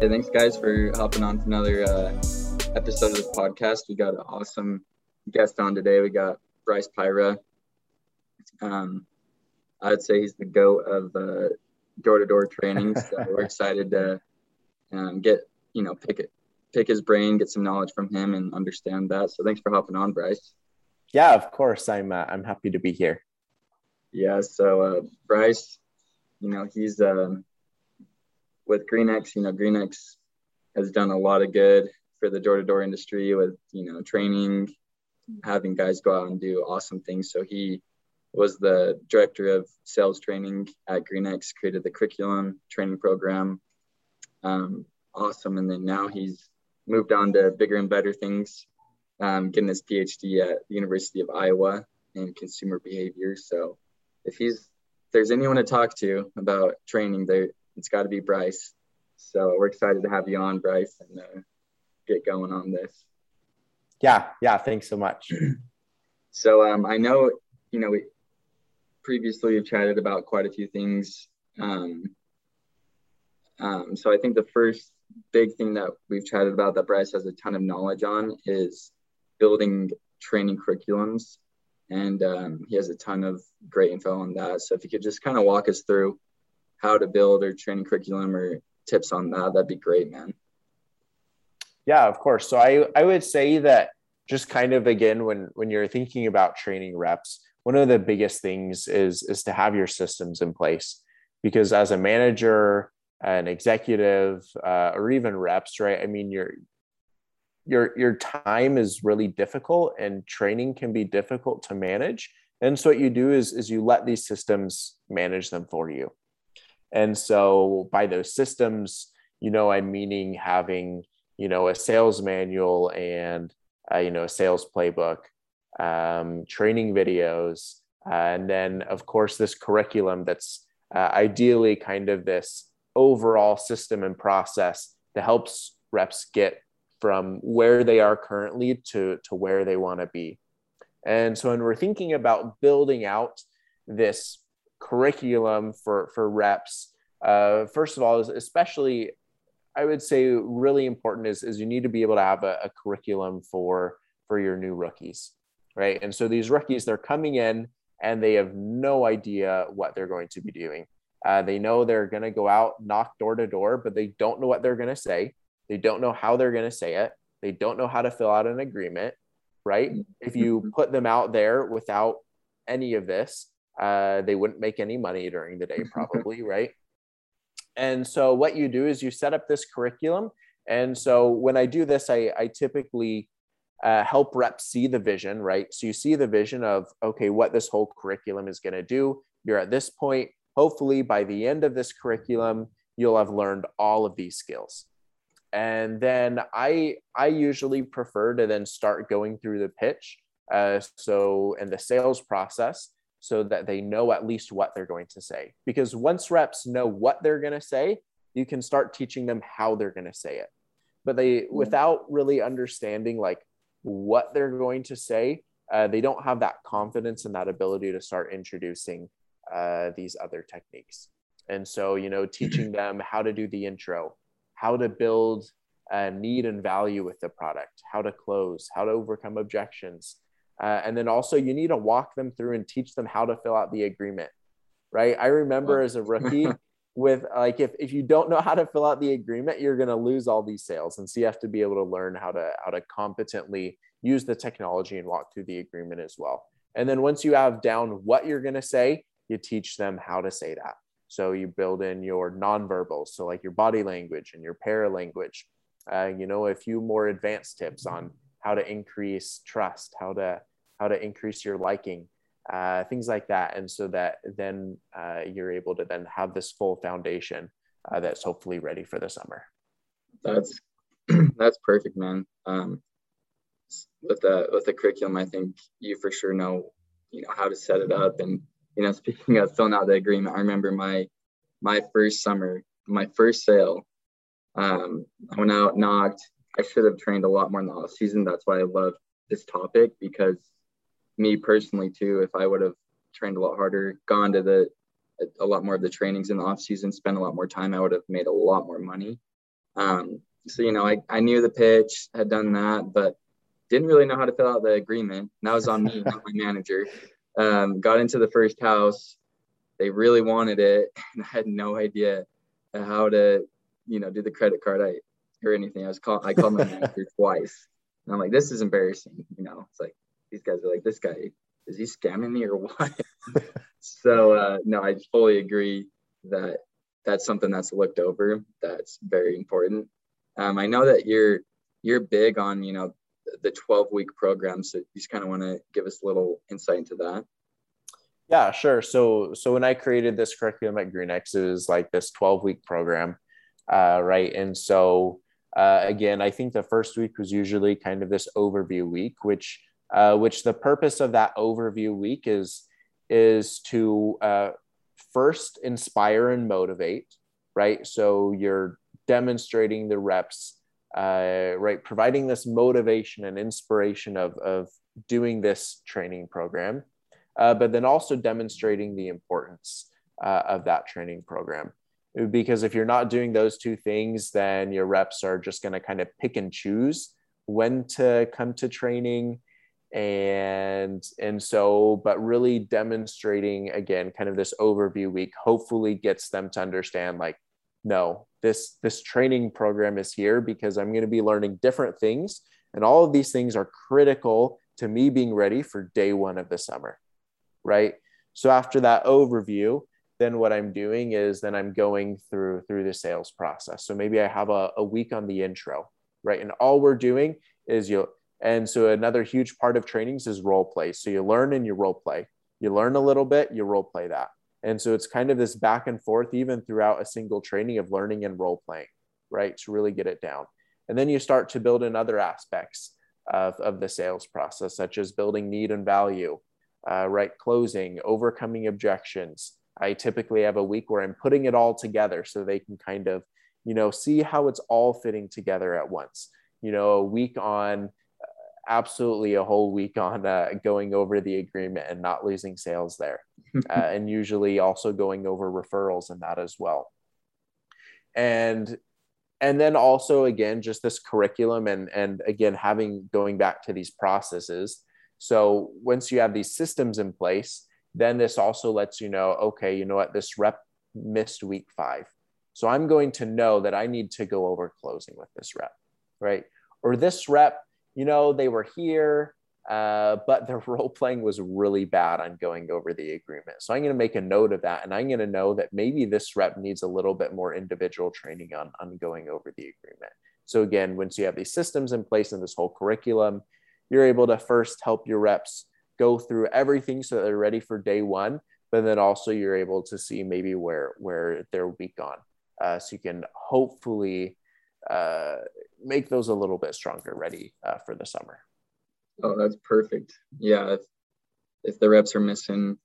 Hey, thanks guys for hopping on to another uh, episode of this podcast. We got an awesome guest on today. We got Bryce Pyrah. Um, I'd say he's the goat of uh, door-to-door training. So we're excited to um, get you know pick it, pick his brain, get some knowledge from him, and understand that. So thanks for hopping on, Bryce. Yeah, of course. I'm uh, I'm happy to be here. Yeah. So uh, Bryce, you know, he's um, with Greenix, you know, Greenix has done a lot of good for the door-to-door industry with, you know, training, having guys go out and do awesome things. So he was the director of sales training at Greenix, created the curriculum training program. Um, awesome. And then now he's moved on to bigger and better things, um, getting his PhD at the University of Iowa in consumer behavior. So if he's if there's anyone to talk to about training, there it's got to be Bryce. So we're excited to have you on, Bryce, and uh, get going on this. Yeah, yeah. Thanks so much. so um, I know, you know, we previously have chatted about quite a few things. Um, um, so I think the first big thing that we've chatted about that Bryce has a ton of knowledge on is building training curriculums. And um, he has a ton of great info on that. So if you could just kind of walk us through how to build or training curriculum or tips on that, that'd be great, man. Yeah, of course. So I, I would say that just kind of again, when, when you're thinking about training reps, one of the biggest things is, is to have your systems in place because as a manager, an executive, uh, or even reps, right? I mean, your, your, your time is really difficult and training can be difficult to manage. And so what you do is, is you let these systems manage them for you. And so by those systems, you know, I'm meaning having, you know, a sales manual and, uh, you know, a sales playbook, um, training videos, uh, and then of course this curriculum that's uh, ideally kind of this overall system and process that helps reps get from where they are currently to, to where they want to be. And so when we're thinking about building out this curriculum for for reps uh, first of all is especially i would say really important is, is you need to be able to have a, a curriculum for for your new rookies right? And so these rookies they're coming in and they have no idea what they're going to be doing. Uh, they know they're going to go out knock door to door but they don't know what they're going to say. They don't know how they're going to say it. They don't know how to fill out an agreement right? If you put them out there without any of this uh, they wouldn't make any money during the day, probably, right? And so what you do is you set up this curriculum. And so when I do this, I, I typically uh, help reps see the vision, right? So you see the vision of, okay, what this whole curriculum is going to do. You're at this point. Hopefully, by the end of this curriculum, you'll have learned all of these skills. And then I, I usually prefer to then start going through the pitch. Uh, so, in the sales process, so that they know at least what they're going to say. Because once reps know what they're going to say, you can start teaching them how they're going to say it. But they, mm-hmm. without really understanding like what they're going to say, uh, they don't have that confidence and that ability to start introducing uh, these other techniques. And so, you know, teaching them how to do the intro, how to build a need and value with the product, how to close, how to overcome objections, uh, and then also, you need to walk them through and teach them how to fill out the agreement, right? I remember as a rookie, with like if, if you don't know how to fill out the agreement, you're going to lose all these sales. And so you have to be able to learn how to how to competently use the technology and walk through the agreement as well. And then once you have down what you're going to say, you teach them how to say that. So you build in your nonverbals, so like your body language and your paralanguage. Uh, you know, a few more advanced tips on how to increase trust, how to how to increase your liking, uh, things like that. And so that then uh, you're able to then have this full foundation uh, that's hopefully ready for the summer. That's that's perfect, man. Um, with the with the curriculum, I think you for sure know you know how to set it up. And you know, speaking of filling out the agreement, I remember my my first summer, my first sale. Um, I went out, knocked. I should have trained a lot more in the off season. That's why I love this topic because me personally too, if I would have trained a lot harder, gone to the a lot more of the trainings in the off season, spent a lot more time, I would have made a lot more money. Um, so you know, I, I knew the pitch, had done that, but didn't really know how to fill out the agreement. And that was on me, not my manager. Um, got into the first house. They really wanted it, and I had no idea how to, you know, do the credit card I or anything. I was called. I called my manager twice, and I'm like, "This is embarrassing." You know, it's like these guys are like, "This guy is he scamming me or what?" so uh, no, I fully agree that that's something that's looked over. That's very important. Um, I know that you're you're big on you know the 12 week program. So you just kind of want to give us a little insight into that. Yeah, sure. So so when I created this curriculum at Greenix, it was like this 12 week program, uh, right? And so uh, again, I think the first week was usually kind of this overview week, which uh, which the purpose of that overview week is is to uh, first inspire and motivate, right? So you're demonstrating the reps, uh, right? Providing this motivation and inspiration of, of doing this training program, uh, but then also demonstrating the importance uh, of that training program. Because if you're not doing those two things, then your reps are just going to kind of pick and choose when to come to training and and so but really demonstrating again kind of this overview week hopefully gets them to understand like no this this training program is here because i'm going to be learning different things. And all of these things are critical to me being ready for day one of the summer right? So after that overview then what i'm doing is then i'm going through through the sales process. So maybe i have a, a week on the intro right? And all we're doing is you and so another huge part of trainings is role play. So you learn and you role play. You learn a little bit, you role play that. And so it's kind of this back and forth, even throughout a single training of learning and role playing, right? To really get it down. And then you start to build in other aspects of, of the sales process, such as building need and value, uh, right? Closing, overcoming objections. I typically have a week where I'm putting it all together so they can kind of, you know, see how it's all fitting together at once. You know, a week on absolutely a whole week on uh, going over the agreement and not losing sales there, uh, and usually also going over referrals and that as well. And and then also again just this curriculum and and again having going back to these processes. So once you have these systems in place, then this also lets you know, okay, you know what, this rep missed week five. So I'm going to know that I need to go over closing with this rep, right? Or this rep you know, they were here, uh, but their role playing was really bad on going over the agreement. So I'm going to make a note of that. And I'm going to know that maybe this rep needs a little bit more individual training on, on going over the agreement. So again, once you have these systems in place and this whole curriculum, you're able to first help your reps go through everything so they're ready for day one. But then also you're able to see maybe where where they're weak on. Uh, so you can hopefully uh, make those a little bit stronger, ready uh, for the summer. Oh, that's perfect. Yeah, if if the reps are missing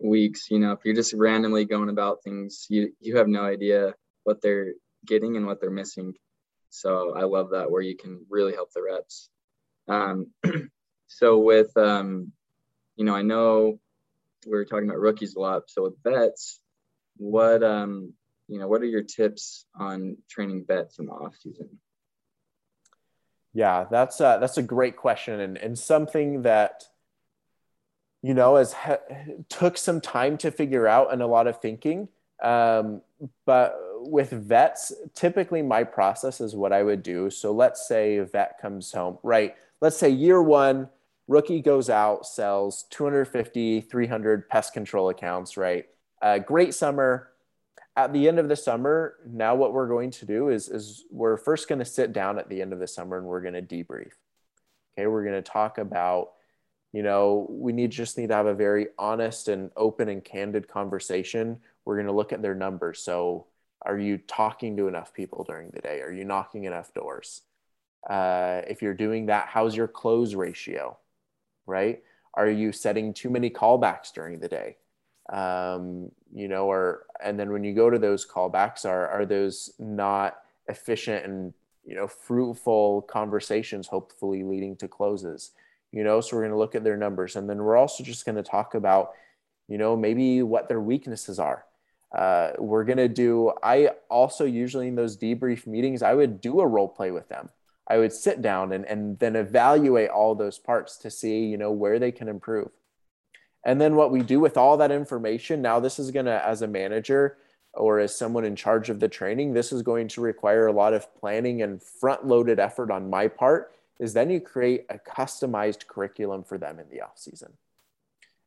weeks, you know, if you're just randomly going about things, you you have no idea what they're getting and what they're missing. So I love that where you can really help the reps. Um, so with um, you know, I know we are talking about rookies a lot. So with vets, what um, you know, what are your tips on training vets in the off season? Yeah, that's a, that's a great question and, and something that you know has took some time to figure out and a lot of thinking. Um, but with vets, typically my process is what I would do. So let's say a vet comes home, right? Let's say year one, rookie goes out, sells 250, 300 pest control accounts, right? Uh, great summer, at the end of the summer, now what we're going to do is, is we're first going to sit down at the end of the summer and we're going to debrief. Okay, we're going to talk about, you know, we need just need to have a very honest and open and candid conversation. We're going to look at their numbers. So, are you talking to enough people during the day? Are you knocking enough doors? Uh, if you're doing that, how's your close ratio? Right? Are you setting too many callbacks during the day? Um, you know, or and then when you go to those callbacks, are are those not efficient and you know fruitful conversations, hopefully leading to closes? You know, so we're going to look at their numbers, and then we're also just going to talk about, you know, maybe what their weaknesses are. Uh, we're going to do, I also usually in those debrief meetings, I would do a role play with them. I would sit down and, and then evaluate all those parts to see, you know, where they can improve. And then what we do with all that information, now this is going to, as a manager or as someone in charge of the training, this is going to require a lot of planning and front loaded effort on my part is then you create a customized curriculum for them in the off season.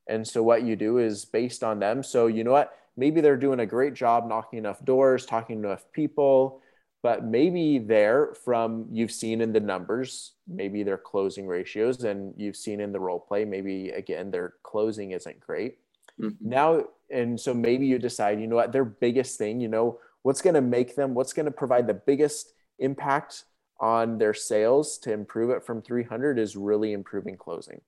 And so what you do is based on them. So you know what? Maybe they're doing a great job knocking enough doors, talking to enough people, but maybe there from you've seen in the numbers, maybe their closing ratios and you've seen in the role play, maybe again their closing isn't great. Mm-hmm. Now and so maybe you decide, you know what, their biggest thing, you know, what's going to make them, what's going to provide the biggest impact on their sales to improve it from 300 is really improving closing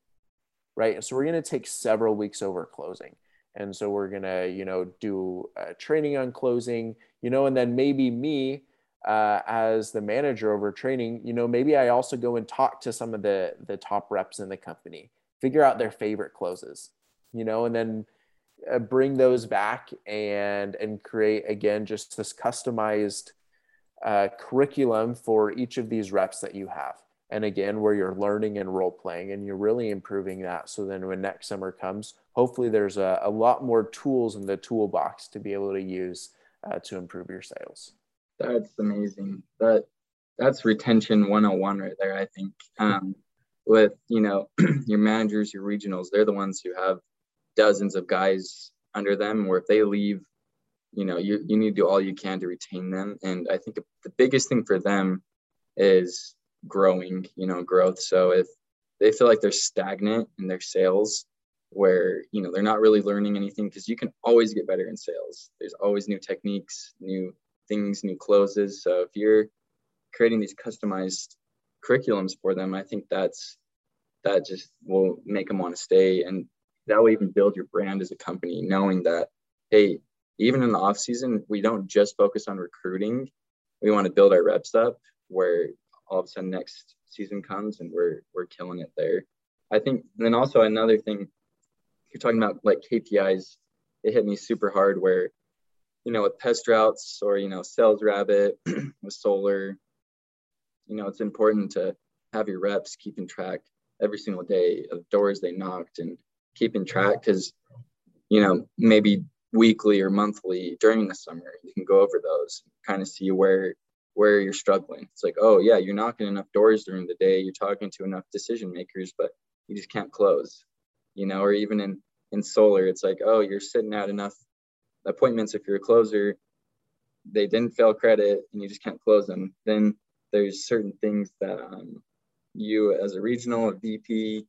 right so we're going to take several weeks over closing and so we're going to you know do training on closing you know and then maybe me uh, as the manager over training you know maybe i also go and talk to some of the the top reps in the company figure out their favorite closes you know and then uh, bring those back and and create again just this customized uh, curriculum for each of these reps that you have. And again, where you're learning and role playing and you're really improving that. So then when next summer comes, hopefully there's a, a lot more tools in the toolbox to be able to use uh, to improve your sales. That's amazing. That that's retention 101 right there, I think. Um, with, you know, your managers, your regionals, they're the ones who have dozens of guys under them where if they leave you know you, you need to do all you can to retain them and i think the biggest thing for them is growing you know growth so if they feel like they're stagnant in their sales where you know they're not really learning anything because you can always get better in sales there's always new techniques new things new closes so if you're creating these customized curriculums for them i think that's that just will make them want to stay and that will even build your brand as a company knowing that hey even in the off season, we don't just focus on recruiting. We want to build our reps up where all of a sudden next season comes and we're we're killing it there. I think then also another thing you're talking about like KPIs, it hit me super hard where, you know, with PestRoutes or you know, SalesRabbit with solar, you know, it's important to have your reps keeping track every single day of doors they knocked and keeping track because you know maybe weekly or monthly during the summer. You can go over those, kind of see where where you're struggling. It's like, oh yeah, you're knocking enough doors during the day, you're talking to enough decision makers, but you just can't close. You know, or even in in solar, it's like, oh, you're sitting out enough appointments if you're a closer, they didn't fail credit and you just can't close them. Then there's certain things that um, you as a regional, a VP,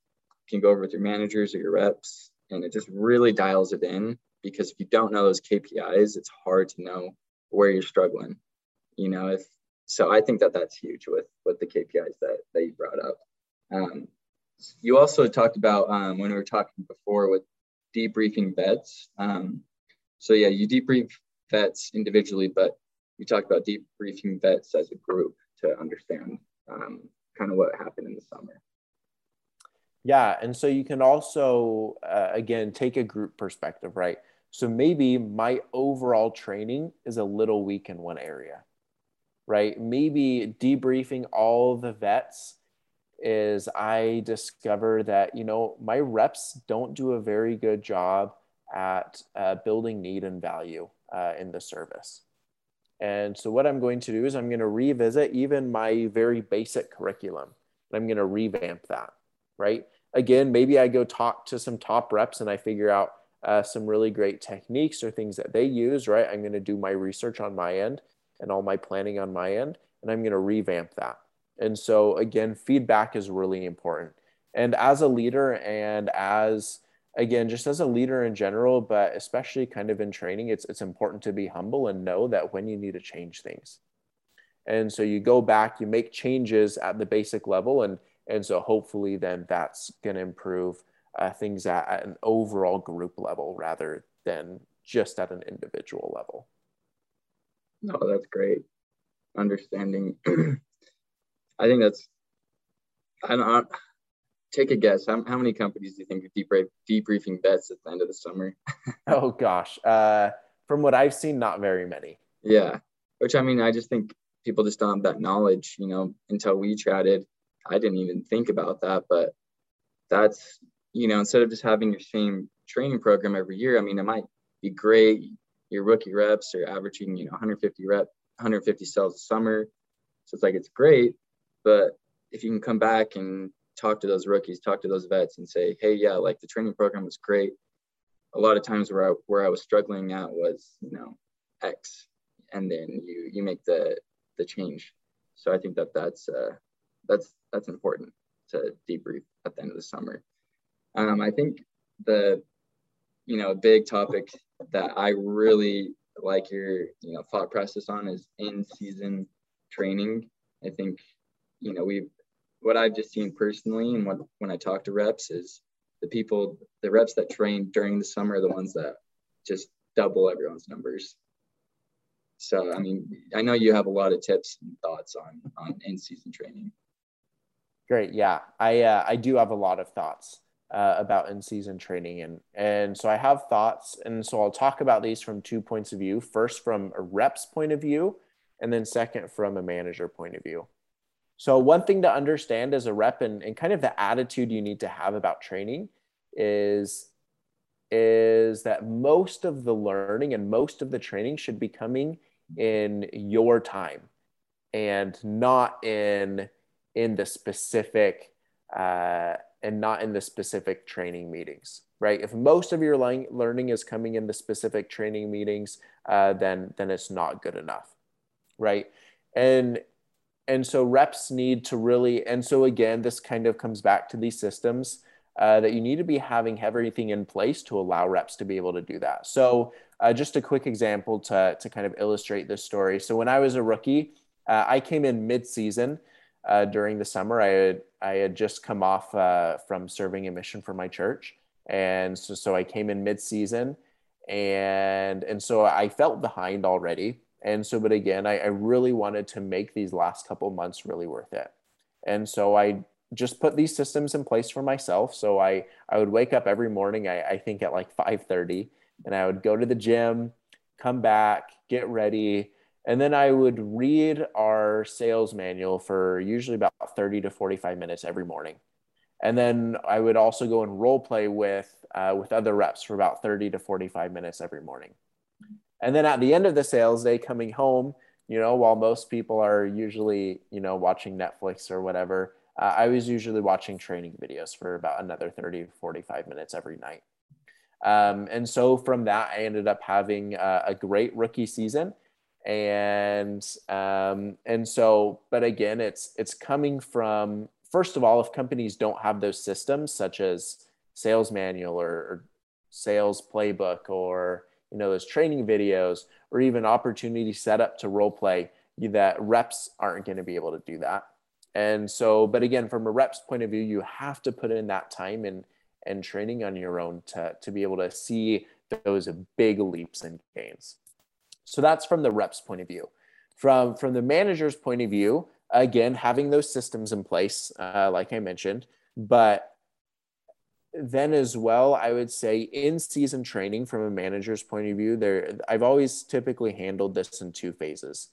can go over with your managers or your reps, and it just really dials it in because if you don't know those KPIs, it's hard to know where you're struggling. You know, if so, I think that that's huge with with the KPIs that that you brought up. Um, you also talked about um, when we were talking before with debriefing vets. Um, so yeah, you debrief vets individually, but you talked about debriefing vets as a group to understand um, kind of what happened in the summer. Yeah, and so you can also uh, again take a group perspective, right? So maybe my overall training is a little weak in one area, right? Maybe debriefing all the vets is I discover that, you know, my reps don't do a very good job at uh, building need and value uh, in the service. And so what I'm going to do is I'm going to revisit even my very basic curriculum. And I'm going to revamp that, right? Again, maybe I go talk to some top reps and I figure out uh, some really great techniques or things that they use, right? I'm going to do my research on my end and all my planning on my end, and I'm going to revamp that. And so, again, feedback is really important. And as a leader, and as again, just as a leader in general, but especially kind of in training, it's, it's important to be humble and know that when you need to change things. And so you go back, you make changes at the basic level, and, and so hopefully then that's going to improve uh, things at, at an overall group level rather than just at an individual level. No, that's great. Understanding. I think that's, I don't take a guess. How, how many companies do you think are debrief, debriefing bets at the end of the summer? oh gosh. Uh, from what I've seen, not very many. Yeah. Which I mean, I just think people just don't have that knowledge, you know, until we chatted. I didn't even think about that, but that's, you know, instead of just having your same training program every year, I mean, it might be great. Your rookie reps are averaging, you know, 150 rep, 150 cells a summer. So it's like, it's great. But if you can come back and talk to those rookies, talk to those vets and say, hey, yeah, like the training program was great. A lot of times where I, where I was struggling at was, you know, X, and then you you make the the change. So I think that that's uh, that's that's important to debrief at the end of the summer. Um, I think the you know big topic that I really like your you know thought process on is in season training. I think you know we've what I've just seen personally and what when I talk to reps is the people the reps that train during the summer are the ones that just double everyone's numbers. So I mean I know you have a lot of tips and thoughts on on in season training. Great, yeah, I uh, I do have a lot of thoughts uh, about in season training and and so I have thoughts and so I'll talk about these from two points of view. First from a rep's point of view, and then second from a manager point of view. So, one thing to understand as a rep and, and kind of the attitude you need to have about training is, is that most of the learning and most of the training should be coming in your time and not in in the specific uh, and not in the specific training meetings right? If most of your learning is coming in the specific training meetings uh, then then it's not good enough right? And and so reps need to really and so again this kind of comes back to these systems uh, that you need to be having everything in place to allow reps to be able to do that. So uh, just a quick example to, to kind of illustrate this story. So when i was a rookie uh, i came in mid-season uh, during the summer. I had i had just come off uh, from serving a mission for my church. And so, so i came in mid-season and and so i felt behind already and so, but again, I, I really wanted to make these last couple months really worth it. And so I just put these systems in place for myself. So I, I would wake up every morning, I, I think at like 5.30 and I would go to the gym, come back, get ready. And then I would read our sales manual for usually about 30 to 45 minutes every morning. And then I would also go and role play with, uh, with other reps for about 30 to 45 minutes every morning. And then at the end of the sales day, coming home, you know, while most people are usually, you know, watching Netflix or whatever, uh, I was usually watching training videos for about another 30 45 minutes every night. Um, and so from that, I ended up having a, a great rookie season. And um, and so, but again, it's it's coming from first of all, if companies don't have those systems such as sales manual or, or sales playbook or you know those training videos or even opportunity set up to role play that reps aren't going to be able to do that. And so but again from a reps point of view you have to put in that time and and training on your own to to be able to see those big leaps and gains. So that's from the reps point of view. From from the manager's point of view again having those systems in place uh, like i mentioned but then as well i would say in season training from a manager's point of view there i've always typically handled this in two phases.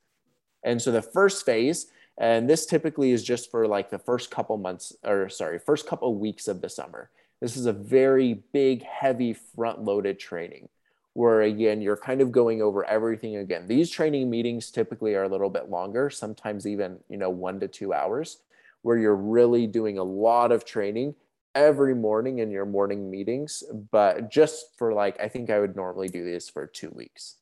And so the first phase and this typically is just for like the first couple months or sorry first couple weeks of the summer. This is a very big heavy front loaded training where again you're kind of going over everything again. These training meetings typically are a little bit longer sometimes even you know one to two hours where you're really doing a lot of training every morning in your morning meetings, but just for like, I think I would normally do this for two weeks.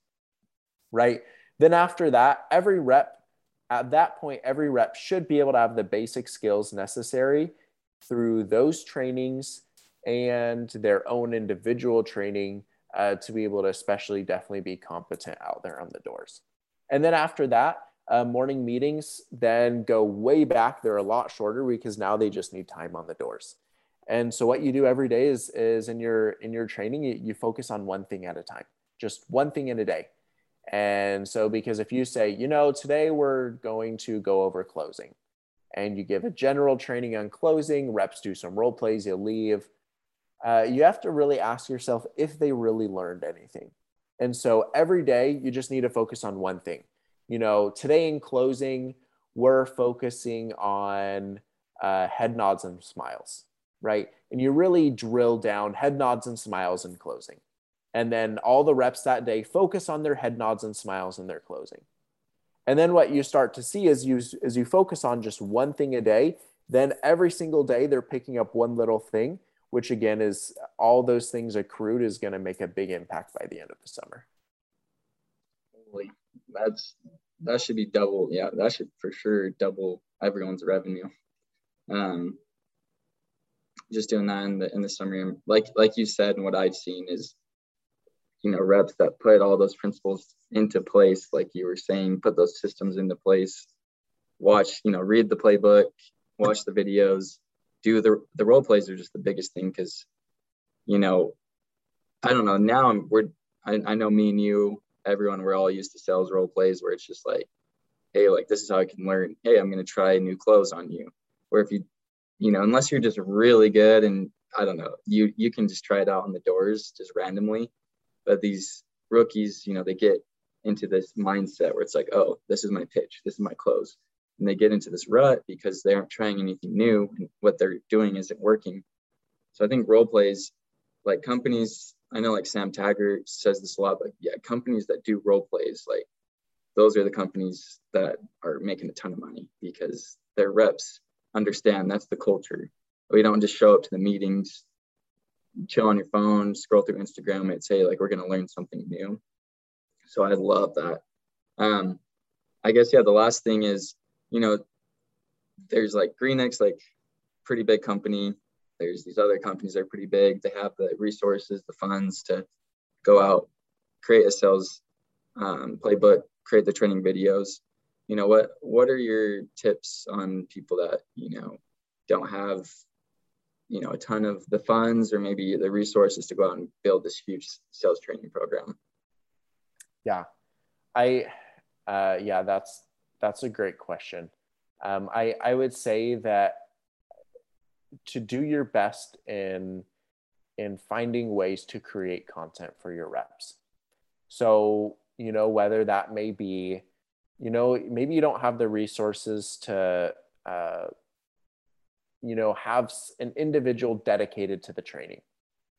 Right. Then after that, every rep, at that point, every rep should be able to have the basic skills necessary through those trainings and their own individual training uh, to be able to, especially, definitely be competent out there on the doors. And then after that, uh, morning meetings then go way back. They're a lot shorter because now they just need time on the doors. And so what you do every day is is in your in your training you, you focus on one thing at a time, just one thing in a day. And so because if you say, you know, today we're going to go over closing and you give a general training on closing, reps do some role plays, you leave. Uh, you have to really ask yourself if they really learned anything. And so every day you just need to focus on one thing. You know, today in closing, we're focusing on uh, head nods and smiles, right? And you really drill down head nods and smiles in closing. And then all the reps that day focus on their head nods and smiles in their closing. And then what you start to see is you as you focus on just one thing a day, then every single day they're picking up one little thing, which again is all those things accrued is going to make a big impact by the end of the summer. Holy, that's that should be double. Yeah, that should for sure double everyone's revenue. Um, just doing that in the in the summer, like like you said, and what I've seen is you know reps that put all those principles into place like you were saying put those systems into place watch you know read the playbook watch the videos do the the role plays are just the biggest thing. Because you know i don't know now we're I, I know me and you everyone we're all used to sales role plays where it's just like hey like this is how i can learn. Hey i'm going to try new clothes on you. Or if you you know unless you're just really good and i don't know you you can just try it out on the doors just randomly but these rookies, you know, they get into this mindset where it's like, oh, this is my pitch, this is my close. And they get into this rut because they aren't trying anything new and what they're doing isn't working. So I think role plays, like companies, I know like Sam Taggart says this a lot, but yeah, companies that do role plays, like those are the companies that are making a ton of money because their reps understand that's the culture. We don't just show up to the meetings chill on your phone, scroll through Instagram, it'd say like we're gonna learn something new. So I love that. Um, I guess yeah, the last thing is, you know, there's like Greenix, like pretty big company. There's these other companies that are pretty big. They have the resources, the funds to go out, create a sales um, playbook, create the training videos. You know what? What are your tips on people that you know don't have you know a ton of the funds or maybe the resources to go out and build this huge sales training program? Yeah. I uh, yeah that's that's a great question. Um, i i would say that to do your best in in finding ways to create content for your reps. So you know whether that may be you know maybe you don't have the resources to uh, you know have an individual dedicated to the training.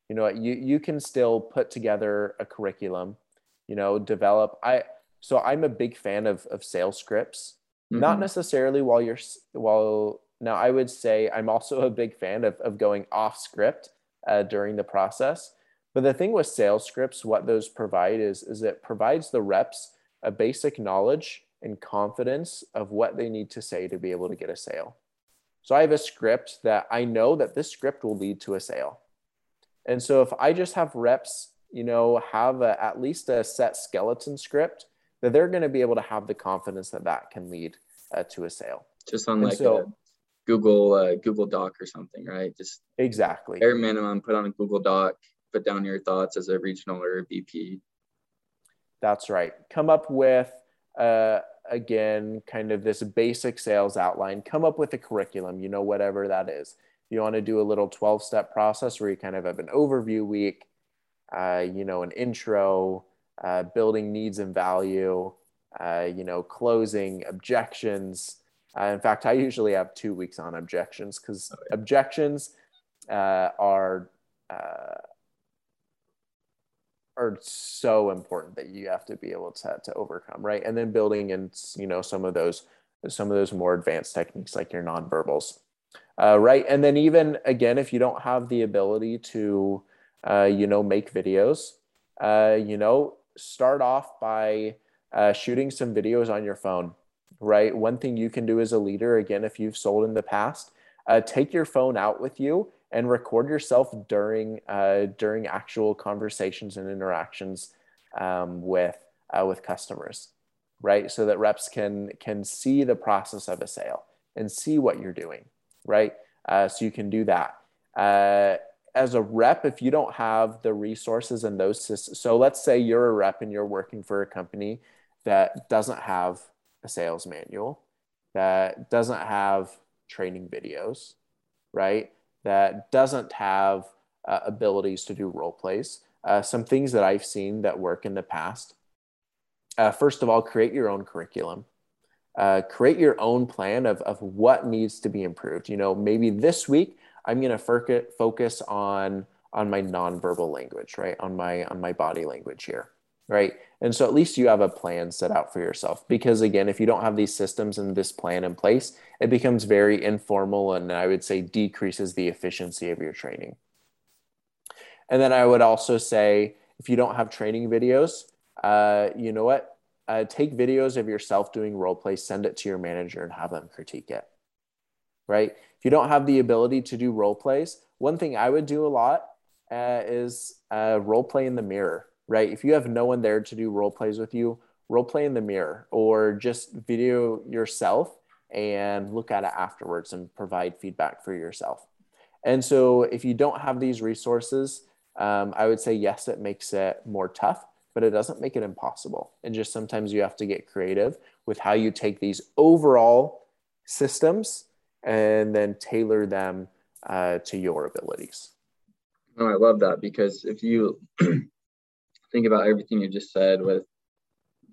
You know you you can still put together a curriculum you know develop. I so i'm a big fan of of sales scripts. Mm-hmm. not necessarily while you're while now i would say i'm also a big fan of, of going off script uh, during the process. But the thing with sales scripts what those provide is is it provides the reps a basic knowledge and confidence of what they need to say to be able to get a sale so I have a script that I know that this script will lead to a sale. And so if I just have reps, you know, have a, at least a set skeleton script, that they're going to be able to have the confidence that that can lead uh, to a sale. Just on and like so, a Google uh, Google Doc or something, right? Just exactly bare minimum. Put on a Google Doc. Put down your thoughts as a regional or a VP. That's right. Come up with uh, again kind of this basic sales outline come up with a curriculum you know whatever that is you want to do a little 12 step process where you kind of have an overview week uh, you know an intro uh, building needs and value uh, you know closing objections uh, in fact i usually have two weeks on objections because oh, yeah. objections uh, are uh, are so important that you have to be able to, to overcome right? And then building in you know some of those some of those more advanced techniques like your nonverbals. Uh, right and then even again if you don't have the ability to uh, you know make videos uh, you know start off by uh, shooting some videos on your phone right? One thing you can do as a leader again if you've sold in the past uh, take your phone out with you and record yourself during uh, during actual conversations and interactions um, with uh, with customers, right? So that reps can can see the process of a sale and see what you're doing, right? Uh, so you can do that. Uh, as a rep, if you don't have the resources and those systems, so let's say you're a rep and you're working for a company that doesn't have a sales manual, that doesn't have training videos, right? That doesn't have uh, abilities to do role plays, uh, some things that I've seen that work in the past. Uh, first of all, create your own curriculum. Uh, create your own plan of, of what needs to be improved. You know, maybe this week I'm going to focus on on my nonverbal language, right? On my on my body language here, right? And so at least you have a plan set out for yourself. Because again, if you don't have these systems and this plan in place, it becomes very informal and I would say decreases the efficiency of your training. And then I would also say if you don't have training videos, uh, you know what? Uh, take videos of yourself doing role play, send it to your manager, and have them critique it. Right? If you don't have the ability to do role plays, one thing I would do a lot uh, is uh, role play in the mirror. Right? If you have no one there to do role plays with you, role play in the mirror or just video yourself and look at it afterwards and provide feedback for yourself. And so, if you don't have these resources, um, I would say yes, it makes it more tough, but it doesn't make it impossible. And just sometimes you have to get creative with how you take these overall systems and then tailor them uh, to your abilities. Oh, I love that because if you think about everything you just said with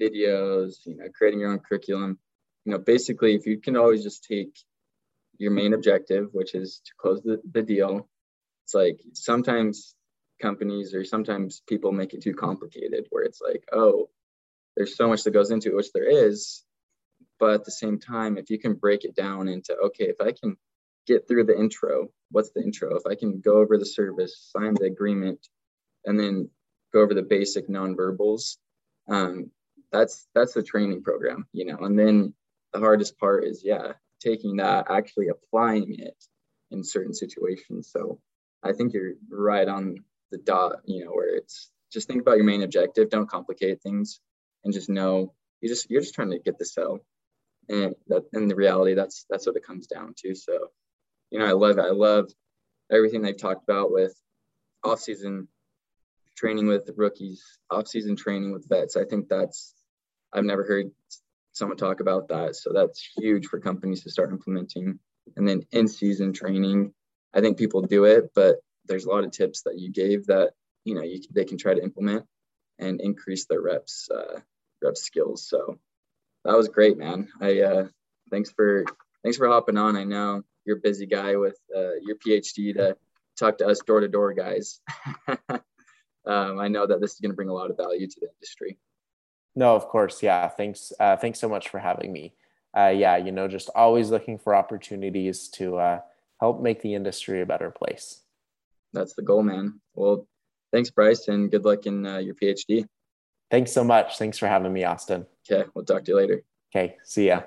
videos, you know, creating your own curriculum, you know, basically, if you can always just take your main objective, which is to close the, the deal, it's like sometimes companies or sometimes people make it too complicated where it's like, oh, there's so much that goes into it, which there is. But at the same time, if you can break it down into, okay, if I can get through the intro, what's the intro? If I can go over the service, sign the agreement, and then go over the basic nonverbals, um, that's that's the training program, you know. And then the hardest part is, yeah, taking that, actually applying it in certain situations. So I think you're right on the dot, you know, where it's just think about your main objective, don't complicate things, and just know you just you're just trying to get the sell. And that in the reality, that's that's what it comes down to. So, you know, I love I love everything they've talked about with off-season training with rookies, off-season training with vets. I think that's I've never heard someone talk about that. So that's huge for companies to start implementing. And then in-season training, I think people do it, but there's a lot of tips that you gave that you know you, they can try to implement and increase their reps uh, rep skills. So that was great, man. I uh, thanks for thanks for hopping on. I know you're a busy guy with uh, your PhD to talk to us door to door guys. um, I know that this is going to bring a lot of value to the industry. No, of course, yeah. Thanks, uh, thanks so much for having me. Uh, yeah, you know, just always looking for opportunities to uh, help make the industry a better place that's the goal, man. Well, thanks, Bryce, and good luck in uh, your PhD. Thanks so much. Thanks for having me, Austin. Okay, we'll talk to you later. Okay, see ya.